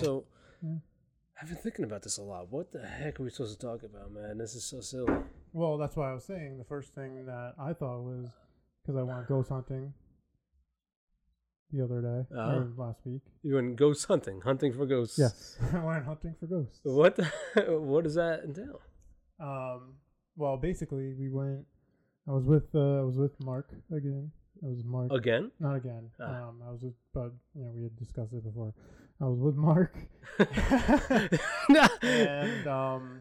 So, Yeah. I've been thinking about this a lot. What the heck are we supposed to talk about, man? This is so silly. Well, that's why I was saying the first thing that I thought was because I went ghost hunting the other day Uh-huh. last week. You went ghost hunting, hunting for ghosts. Yes, I went hunting for ghosts. What? The, what does that entail? Um, well, basically, we went. I was with uh, I was with Mark again. I was Mark, Again? not again. Ah. Um, I was with, but you know, we had discussed it before. I was with Mark, and um,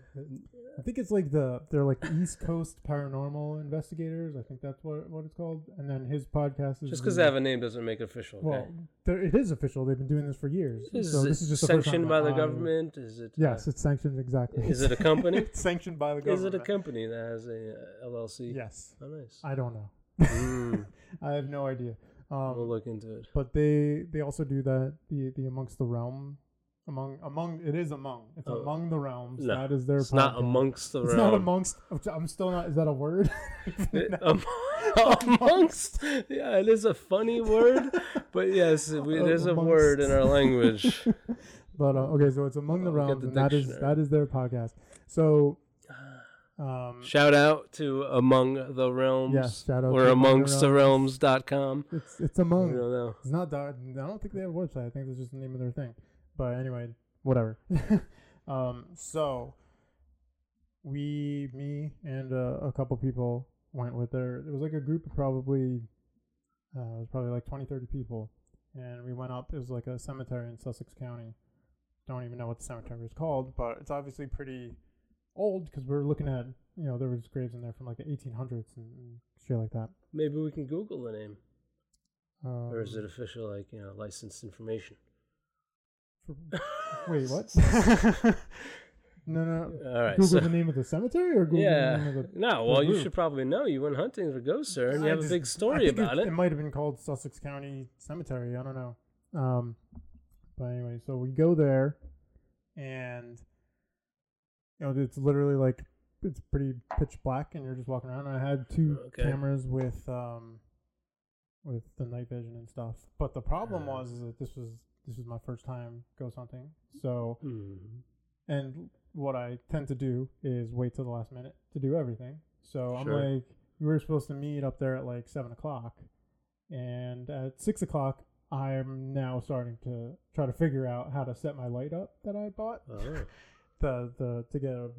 I think it's like the they're like the East Coast Paranormal Investigators. I think that's what what it's called. And then his podcast is Just because they have a name doesn't make it official. Okay? Well, it is official. They've been doing this for years. is so it this is just sanctioned by the I- government? Is it? Yes, uh, it's sanctioned exactly. is it a company? it's sanctioned by the government. is it a company that has a uh, LLC? Yes, Oh, nice. I don't know. Mm, I have no idea. Um, we'll look into it. but they they also do that the the amongst the realm among among it is among. It's Oh. among the realms. No, that is their It's not amongst the it's realm. not amongst I'm still not is that a word? It- am- amongst yeah it is a funny word but yes we, there's a word in our language. But uh, okay so it's among the realms the and that is that is their podcast. So um shout out to among the realms yes shout out or to Among amongst the realms.com it's it's i among don't know It's not that. I don't think they have a website. I think that's just the name of their thing. But anyway, whatever. um, so we, me, and uh, a couple people went with their. It was like a group of probably, uh, it was probably like 20, 30 people, and we went up. It was like a cemetery in Sussex County. Don't even know what the cemetery is called, but it's obviously pretty old because we're looking at you know there was graves in there from like the 1800s and, and shit like that. maybe we can google the name Um, or is it official like you know licensed information for- Wait, what? no, no. all right Google so the name of the cemetery or Google yeah the name of the. no well you group. should probably know you went hunting for ghosts sir and you I have a just- big I story about it. it It might have been called Sussex County Cemetery. I don't know. Um, but anyway, so we go there, and you know it's literally like it's pretty pitch black, and you're just walking around. And I had two Okay. cameras with um with the night vision and stuff. But the problem Uh. was is that this was this was my first time ghost hunting, so Hmm. And what I tend to do is wait till the last minute to do everything. So I'm like, we were supposed to meet up there at like seven o'clock, and at six o'clock, I'm now starting to try to figure out how to set my light up that I bought. oh. The the to get a,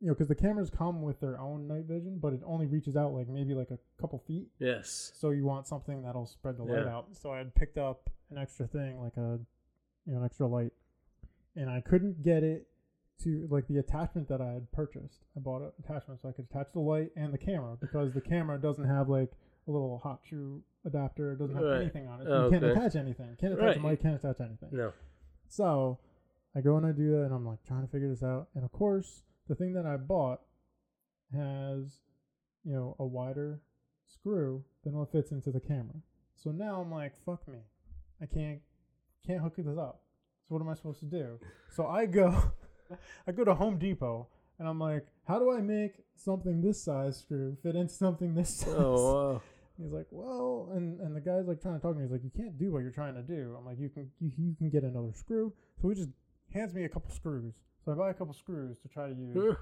you know, because the cameras come with their own night vision, but it only reaches out like maybe like a couple feet. yes So you want something that'll spread the light Yeah. out. So I had picked up an extra thing, like a, you know, an extra light, and I couldn't get it to like the attachment that I had purchased. I bought an attachment so I could attach the light and the camera because the camera doesn't have like a little hot shoe adapter. It doesn't have Right. anything on it. Oh, you can't okay. attach anything. Can't attach Right. a mic. Can't attach anything. no So I go and I do that, and I'm like trying to figure this out. And of course, the thing that I bought has, you know, a wider screw than what fits into the camera. So now I'm like, fuck me, I can't can't hook this up. So what am I supposed to do? So I go, I go to Home Depot, and I'm like, how do I make something this size screw fit into something this size? oh wow. He's like, well, and and the guy's like trying to talk to me. He's like, you can't do what you're trying to do. I'm like, you can you, you can get another screw. So we just hands me a couple screws. So I buy a couple screws to try to use.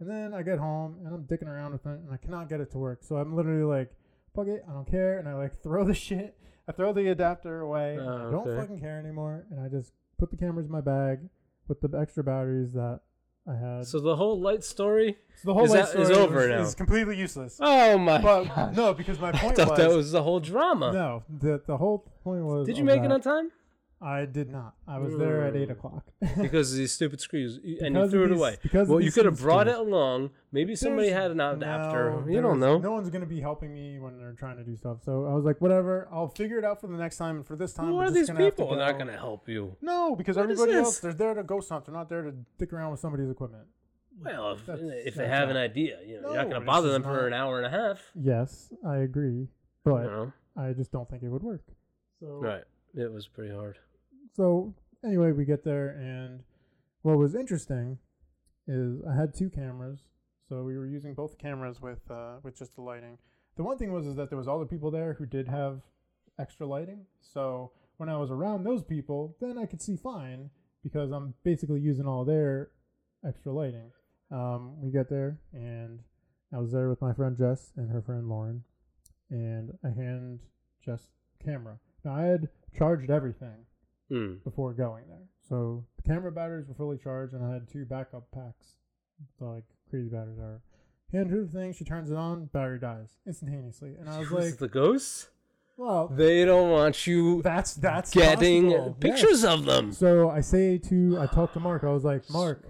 And then I get home and I'm dicking around with it and I cannot get it to work. So I'm literally like, fuck it, I don't care. And I like throw the shit. I throw the adapter away. and I don't okay. fucking care anymore. And I just put the cameras in my bag with the extra batteries that I had. So the whole light story. So the whole is light that- is story over was- now. is completely useless. Oh my! But gosh. no, because my I point thought was, that was the whole drama. no. The the whole point was. Did you make it on time? I did not. I was there at eight Mm. o'clock. Because of these stupid screws, you- and you Because of threw it these- away. because of Well, you these could have stupid brought it screws. along. Maybe somebody There's- had an adapter. no, you don't there's- know. No one's gonna be helping me when they're trying to do stuff. So I was like, whatever. I'll figure it out for the next time. And for this time, Who we're are just these gonna have people? They're not go- going to help you. No, because What is everybody this? else, they're there to ghost hunt. They're not there to dick around with somebody's equipment. Well, if, That's- if they that's have an not- idea, you know, you're No, not going to this bother is them for not- an hour and a half. Yes, I agree, You but know? I just don't think it would work. So Right. It was pretty hard. So anyway, we get there, and what was interesting is I had two cameras, so we were using both cameras with uh, with just the lighting. The one thing was is that there was other people there who did have extra lighting, so when I was around those people, then I could see fine. because I'm basically using all their extra lighting. Um, we get there, and I was there with my friend Jess and her friend Lauren, and I hand Jess camera. Now I had charged everything Hmm. before going there, so the camera batteries were fully charged, and I had two backup packs, so like crazy batteries are. Hand her the thing, she turns it on, battery dies instantaneously, and I was Was like, the ghosts? "Well, They don't want you that's that's getting possible. pictures Yes. of them. So I say to I talked to Mark. I was like, Mark,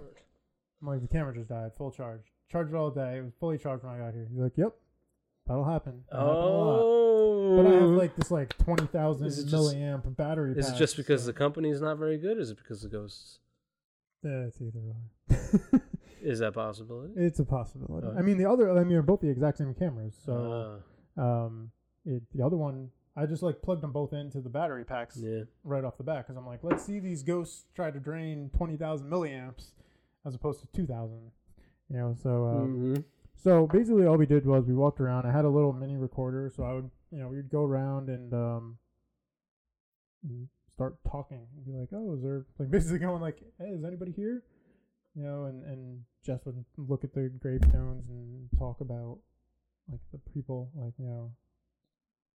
I'm like the camera just died, full charge. Charged it all day. It was fully charged when I got here. He's like, Yep, that'll happen. That'll happen. Oh. But I have like this like twenty thousand Is it just- milliamp battery. Is it just because so- the is not very good? Is it because the ghosts? Yeah, it's either or. Is that a possibility? it's a possibility. Okay. I mean, the other. I mean, they're both the exact same cameras. So, Ah, um, it the other one. I just like plugged them both into the battery packs yeah. right off the bat because I'm like, let's see these ghosts try to drain twenty thousand milliamps as opposed to two thousand. You know, so um, Mhm. So basically, all we did was we walked around. I had a little mini recorder, so I would, you know, we'd go around and um, start talking. And be like, "Oh, is there like basically going like, hey, is anybody here?" You know, and and Jess would look at the gravestones and talk about like the people, like you know,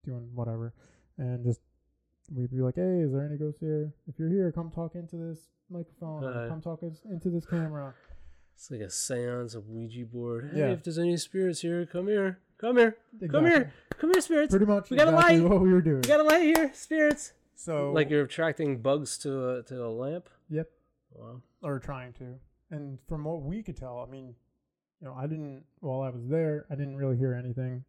doing whatever, and just we'd be like, "Hey, is there any ghosts here? If you're here, come talk into this microphone. Uh, come talk into this camera." It's like a seance, a Ouija board. Hey, Yeah. if there's any spirits here, come here. Come here. Come here. Come here, spirits. Pretty much We got a exactly light. what we were doing. We got a light here, spirits. So Like you're attracting bugs to a to a lamp. Yep. Wow. or trying to. And from what we could tell, I mean, you know, I didn't while I was there, I didn't really hear anything.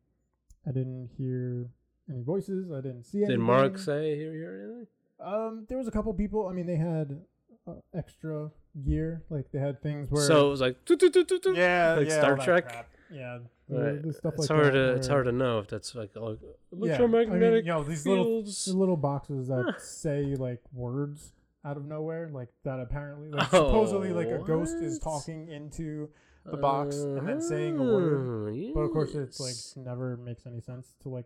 I didn't hear any voices. I didn't see anything. Did. Mark say here here anything? Um, there was a couple people. I mean, they had uh, extra gear, like they had things where. So it was like yeah, like yeah, Star Trek? crap. Yeah, the- Right. the stuff it's like hard that, to it's hard to know if that's like uh, Yeah, I mean, you know, these little fields. the little boxes that say like words out of nowhere, like that apparently, like supposedly, like a ghost is Oh, talking into the box and then saying a word. Oh, But of course, it's like never makes any sense to like.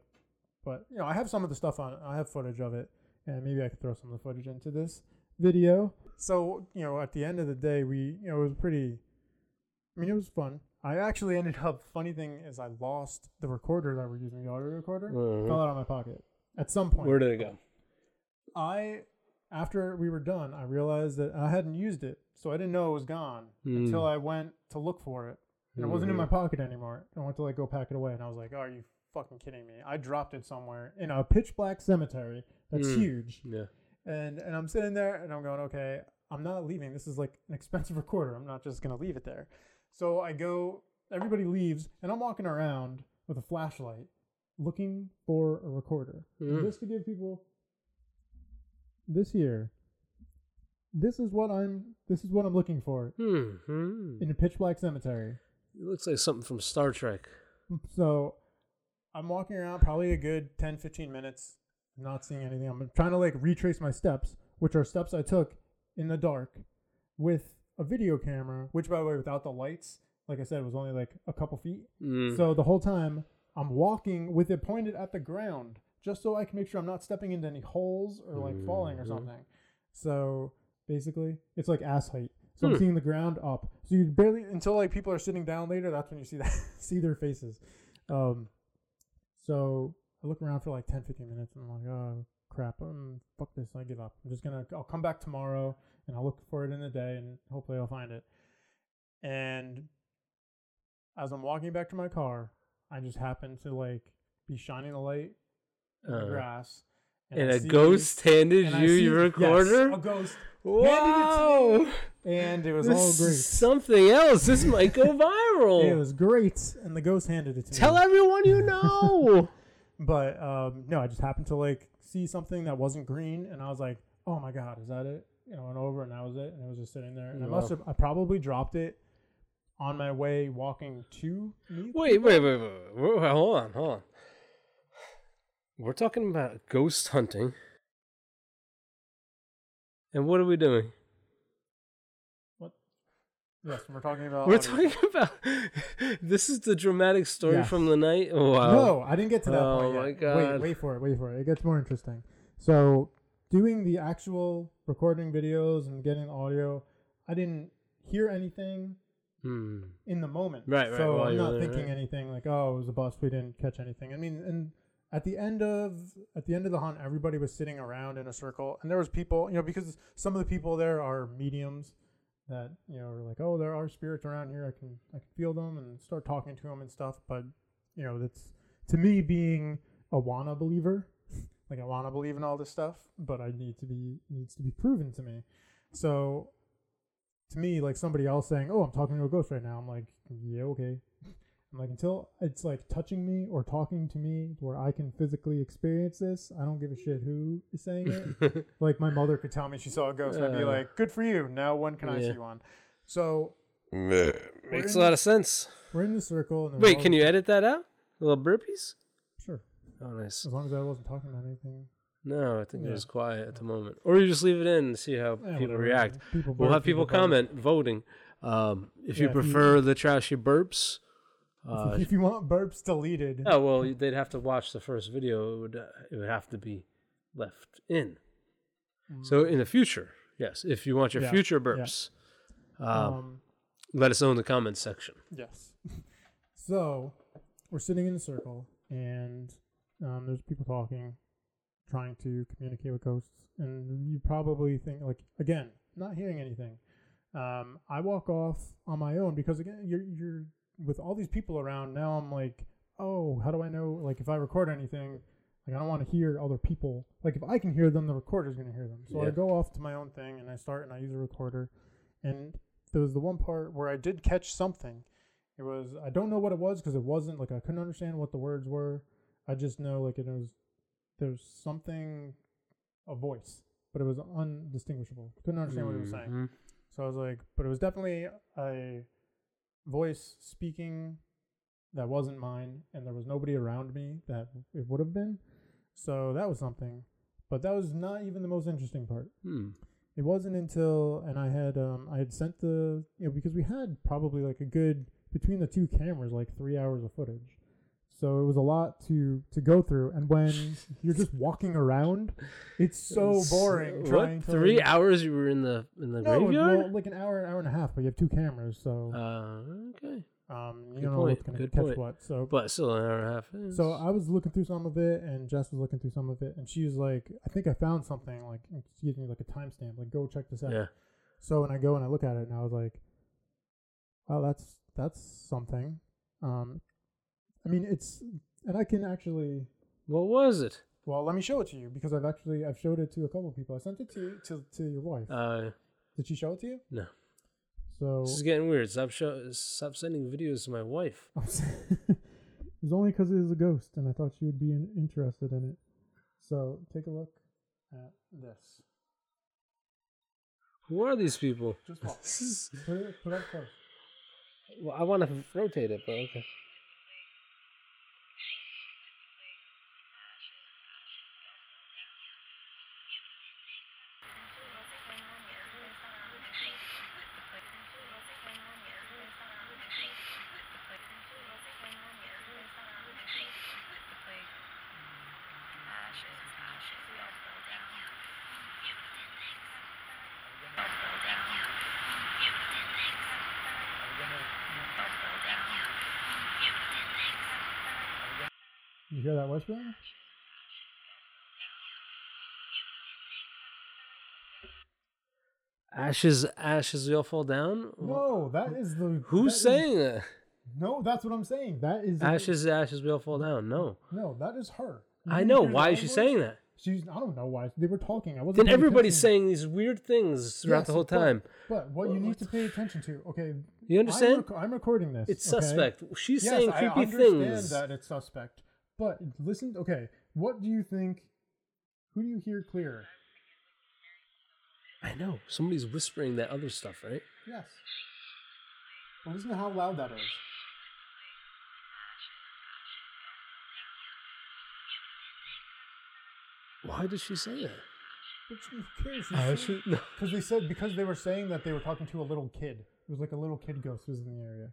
But you know, I have some of the stuff on. I have footage of it, and maybe I could throw some of the footage into this video. So you know, at the end of the day, we you know it was pretty. I mean, it was fun. I actually ended up. Funny thing is, I lost the recorder that we're using, the audio recorder. Mhm. Fell out of my pocket at some point. Where did it go? I after we were done, I realized that I hadn't used it, so I didn't know it was gone Hmm. until I went to look for it. And it wasn't in my pocket anymore. I went to like go pack it away, and I was like, "Oh, are you fucking kidding me?" I dropped it somewhere in a pitch black cemetery that's Mm. huge, Yeah. And and I'm sitting there and I'm going, "Okay, I'm not leaving. This is like an expensive recorder. I'm not just gonna leave it there." So I go. Everybody leaves, and I'm walking around with a flashlight, looking for a recorder, Mm. just to give people this here. This is what I'm. This is what I'm looking for Hmm. hmm. in a pitch black cemetery. It looks like something from Star Trek. So I'm walking around probably a good 10, 15 minutes, not seeing anything. I'm trying to like retrace my steps, which are steps I took in the dark with a video camera, which by the way, without the lights, like I said, was only like a couple feet. Mm. So the whole time I'm walking with it pointed at the ground, just so I can make sure I'm not stepping into any holes or like falling or Mhm. something. So basically, it's like ass height. So Hmm. I'm seeing the ground up. So you barely until like people are sitting down later. That's when you see that see their faces. Um, so I look around for like 10, 15 minutes, and I'm like, oh crap, um, fuck this, I give up. I'm just gonna, I'll come back tomorrow, and I'll look for it in the day, and hopefully I'll find it. And as I'm walking back to my car, I just happen to like be shining a light in the Uh, grass, and I a see- ghost handed and I you see- your yes, recorder. a ghost, wow, and it was this all is great. something else. This might go viral. It was great, and the ghost handed it to me. Tell everyone you know. But um, no, I just happened to like see something that wasn't green, and I was like, "Oh my god, is that it?" You know, went over, and that was it, and it was just sitting there. And I must have, I probably dropped it on my way walking to. wait, wait, wait, wait, wait, wait, hold on, hold on. We're talking about ghost hunting. And what are we doing? Yes, we're talking about. We're talking about this is the dramatic story Yes. from the night. Oh, wow. No, I didn't get to that Oh point yet. my Wait, God. wait wait for it. Wait for it. It gets more interesting. So, doing the actual recording videos and getting audio, I didn't hear anything Hmm. in the moment. Right, right, So I'm not there, thinking right. anything like, oh, it was a bus. We didn't catch anything. I mean, and at the end of at the end of the hunt, everybody was sitting around in a circle, and there was people, you know, because some of the people there are mediums that you know are like, oh, there are spirits around here. I can I can feel them and start talking to them and stuff. But you know, that's to me being a wanna believer. like I wanna believe in all this stuff, but I need to be needs to be proven to me. So to me, like somebody else saying, "Oh, I'm talking to a ghost right now," I'm like, "Yeah, okay." I'm like, until it's like touching me or talking to me where I can physically experience this, I don't give a shit who is saying it. like my mother could tell me she saw a ghost, and I'd be like, "Good for you." Now, when can I Yeah. see one? So Makes a in- lot of sense. we're in the circle. And Wait, can you edit that out? The little burpees? Sure, Oh, nice. as long as I wasn't talking about anything. No, I think it was quiet at the moment. Or you just leave it in and see how Yeah, people react. People We'll have people burp. comment voting. Um, if you Yeah, if you- prefer the trashy burps, uh, if you want burps deleted, oh well, they'd have to watch the first video. It would uh, it would have to be left in. So in the future, yes, if you want your Mm. Yeah, future yeah. burps, um, um, let us know in the comments section. Yes. so we're sitting in a circle, and um, there's people talking, trying to communicate with ghosts, and you probably think like again, not hearing anything. Um, I walk off on my own because again, you're you're with all these people around. Now I'm like, oh, how do I know? Like if I record anything. Like I don't want to hear other people. Like if I can hear them, the recorder's gonna hear them. So I go off to my own thing and I start and I use a recorder. And there was the one part where I did catch something. It was I don't know what it was because it wasn't like I couldn't understand what the words were. I just know like it was there's something a voice, but it was undistinguishable. Couldn't understand what it was saying. Mhm. So I was like, but it was definitely a voice speaking that wasn't mine, and there was nobody around me that it would have been. So that was something. But that was not even the most interesting part. Hmm. It wasn't until and I had um I had sent the you know because we had probably like a good between the two cameras like three hours of footage, so it was a lot to to go through. And when you're just walking around, it's so boring. trying What? to, Three like- hours you were in the in the No, graveyard? well, like an hour, an hour and a half, but you have two cameras, so uh, okay, um, you good know what's point, gonna good catch point. what. So, but still an hour and a half. is- so I was looking through some of it, and Jess was looking through some of it, and she was like, "I think I found something." Like, she gave me like a timestamp, like, "Go check this out." yeah. So when I go and I look at it, and I was like, "Oh, that's that's something." Um, I mean, it's and I can actually. What was it? Well, let me show it to you because I've actually I've showed it to a couple of people. I sent it to to to your wife. Uh, Did she show it to you? no. So This is getting weird. Stop show, Stop sending videos to my wife. it was only because it was a ghost, and I thought she would be in, interested in it. So take a look at this. Who are these people? Just. Put it put it up close. well, I want to rotate it, but okay. You hear that whispering? Ashes, ashes, we all fall down. No, that is the. Who's that is- saying that? no, that's what I'm saying. That is Ashes, ashes, we all fall down. No, No, that is her. You I know. Why is she voice? saying that? She's. I don't know why they were talking. I wasn't. Then everybody's saying these weird things throughout Yes, the whole time. But what you need to pay attention to, okay? You understand? I'm, rec- I'm recording this. It's okay? suspect. She's Yes, saying I creepy understand things. that it's suspect. But listen, okay, what do you think? Who do you hear clearer? I know. Somebody's whispering that other stuff, right? Yes. Well, listen to how loud that is. Why did she say that? Who cares? Because they said because they were saying that they were talking to a little kid. It was like a little kid ghost was in the area.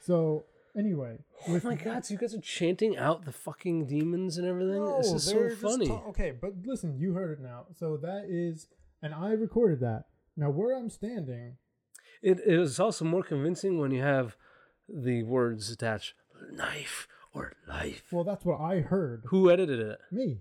So Anyway, Oh my god, so you guys are chanting out the fucking demons and everything? this is so funny. ta- okay, but listen, you heard it now. So that is, and I recorded that. Now where I'm standing, It is also more convincing when you have the words attached knife or life. well, that's what I heard. Who edited it? Me,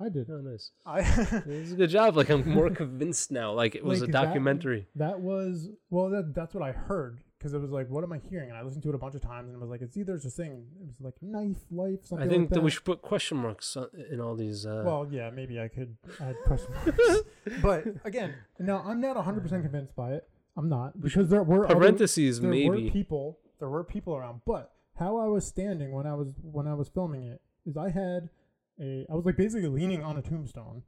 I did. Oh, nice. I It's a good job. Like I'm more convinced now. Like it was Like a that- documentary. that was well, that that's what I heard because it was like, what am I hearing? And I listened to it a bunch of times, and it was like, it's either just saying it was like knife, life, something. I think like that that we should put question marks in all these. Uh, Well, yeah, maybe I could add question marks. but again, now I'm not 100% convinced by it. I'm not because there were other- parentheses there maybe. were people there were people around but how i was standing when i was when i was filming it is i had a i was like basically leaning on a tombstone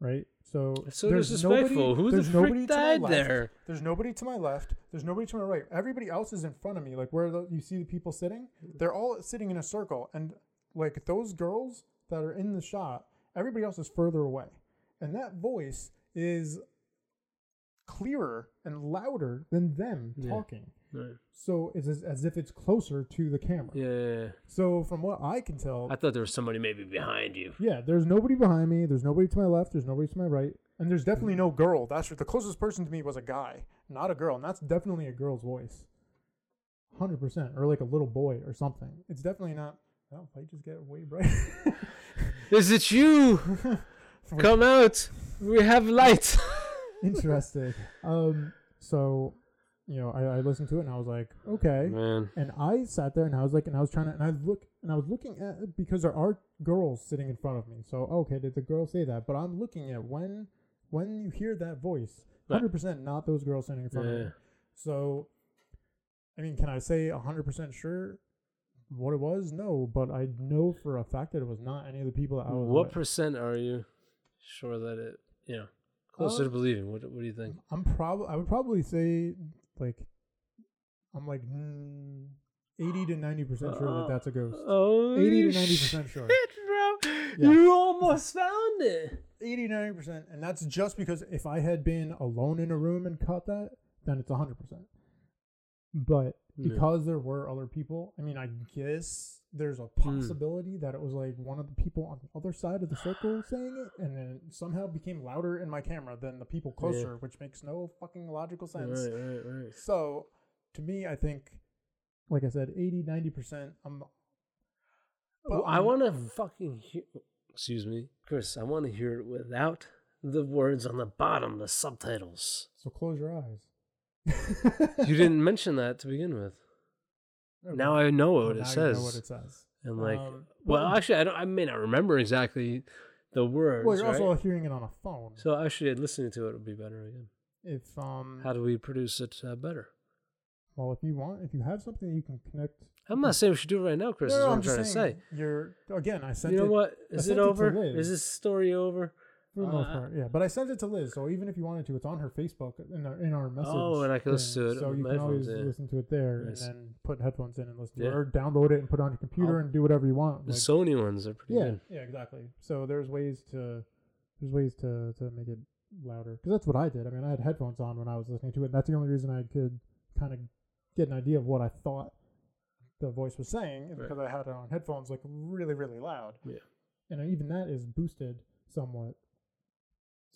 right? So so there's disrespectful. nobody, Who the there's nobody died left, there? there's nobody to my left. There's nobody to my right. Everybody else is in front of me like where the, you see the people sitting? They're all sitting in a circle. And like those girls that are in the shot everybody else is further away. And that voice is clearer and louder than them Yeah. talking Right. so it's as, as if it's closer to the camera. Yeah. So from what I can tell, I thought there was somebody maybe behind you. yeah, there's nobody behind me. There's nobody to my left. There's nobody to my right, and there's definitely no girl. That's the closest person to me was a guy, not a girl, and that's definitely a girl's voice, hundred percent, or like a little boy or something. It's definitely not. Oh, if I just get way bright. Is it you? Come out. We have light. Interesting. Um. So, you know, I, I listened to it and I was like, okay. Man. And I sat there and I was like, and I was trying to, and I look, and I was looking at because there are girls sitting in front of me. So okay, did the girl say that? But I'm looking at when, when you hear that voice, hundred percent not those girls sitting in front of me. So, I mean, can I say hundred percent sure what it was? No, but I know for a fact that it was not any of the people that I was. What with. percent are you sure that it, you know, closer Uh, to believing? What, what do you think? I'm probably, I would probably say like, I'm like mm, eighty to ninety percent sure that that's a ghost. Oh, 80 to 90% sure. bro. Yeah. You almost found it. 80 90% and that's just because if i had been alone in a room and caught that then it's 100% but Yeah. because there were other people i mean i guess there's a Hmm. possibility that it was like one of the people on the other side of the circle saying it and then it somehow became louder in my camera than the people closer which makes no fucking logical sense Right, right, right. so to me i think like i said 80 90% i'm Well, I I'm- want to fucking hear. Excuse me, Chris. I want to hear it without the words on the bottom, the subtitles. so close your eyes You didn't mention that to begin with. Now I know what now it you says. know what it says and like, Um, well, but- actually, I don't. I may not remember exactly the words. Well, you're right? also hearing it on a phone. So actually, listening to it would be better again. If um, How do we produce it uh, better? well, if you want, if you have something you can connect. I'm not saying we should do it right now, Chris. No, is no, what I'm I'm trying to say. You're again. I sent You know it what? Is it it over? Liz. Is this story over? For the most Uh, part, yeah. But I sent it to Liz, so even if you wanted to, it's on her Facebook in our in our message. Oh, and I can listen thing, to it So you my can always headphones, yeah. listen to it there, Nice. and then put headphones in and listen Yeah. to it, or download it and put it on your computer I'll- and do whatever you want. The Like, Sony ones are pretty yeah, good. yeah, exactly. So there's ways to there's ways to to make it louder because that's what I did. I mean, I had headphones on when I was listening to it. and That's the only reason I could kind of get an idea of what I thought the voice was saying is Right. because I had it on headphones like really really loud. Yeah. and even that is boosted somewhat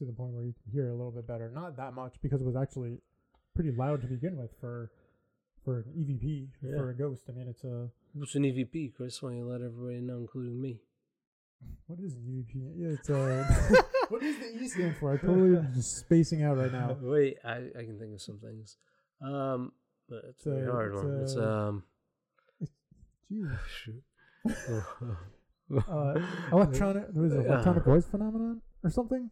to the point where you can hear it a little bit better. Not that much because it was actually pretty loud to begin with for for an EVP Yeah. for a ghost. I mean, it's a What's an EVP, Chris? Why don't you let everybody know, including me? What is an EVP? Yeah, it's uh, what does the E stand for? I totally am just spacing out right now. Wait, I, I can think of some things. Um, but it's a very a- hard it's one. It's a- um, Jeez. shoot. Uh, electronic, it, Yeah. electronic voice phenomenon or something?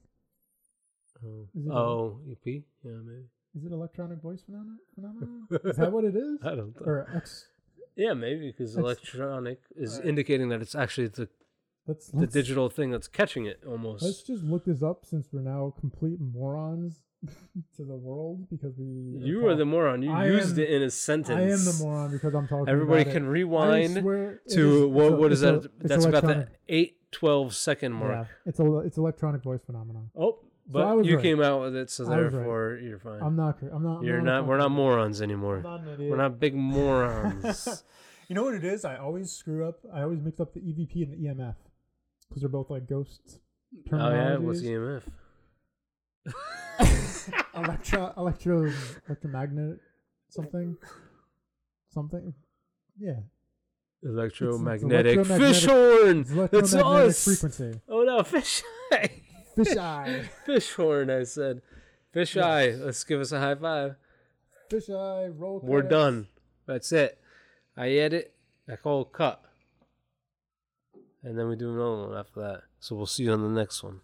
Oh, Is it a- oh, EP? Yeah, maybe. Is it electronic voice phenomenon? phenomenon? is that what it is? I don't know. Or X? Yeah, maybe because electronic is Alright. indicating that it's actually the, Let's the let's, digital thing that's catching it almost. let's just look this up since we're now complete morons to the world because we. you are the moron. You I used am- it in a sentence. I am the moron because I'm talking. Everybody about can it. rewind I swear it to is- what? a- what is a- that? That's about the eight twelve second mark. Yeah, it's a it's electronic voice phenomenon. Oh, but was you right. came out with it, so was right. therefore you're fine. I'm not. I'm not. You're a not. We're not morons I'm anymore. not an idiot. We're not big morons. You know what it is? I always screw up. I always mix up the EVP and the EMF because they're both like ghosts. Oh yeah, what's. EMF? electro electro electromagnet something something yeah Electromagnetic electromagnetic- fish horn. it's It's electromagnetic us. frequency Oh no, fish eye. Fish eye fish horn. I said, fish Yes. eye. Let's give us a high five. fish eye roll We're credits. done. That's it. I edit. I call cut. And then we do another one after that. So we'll see you on the next one.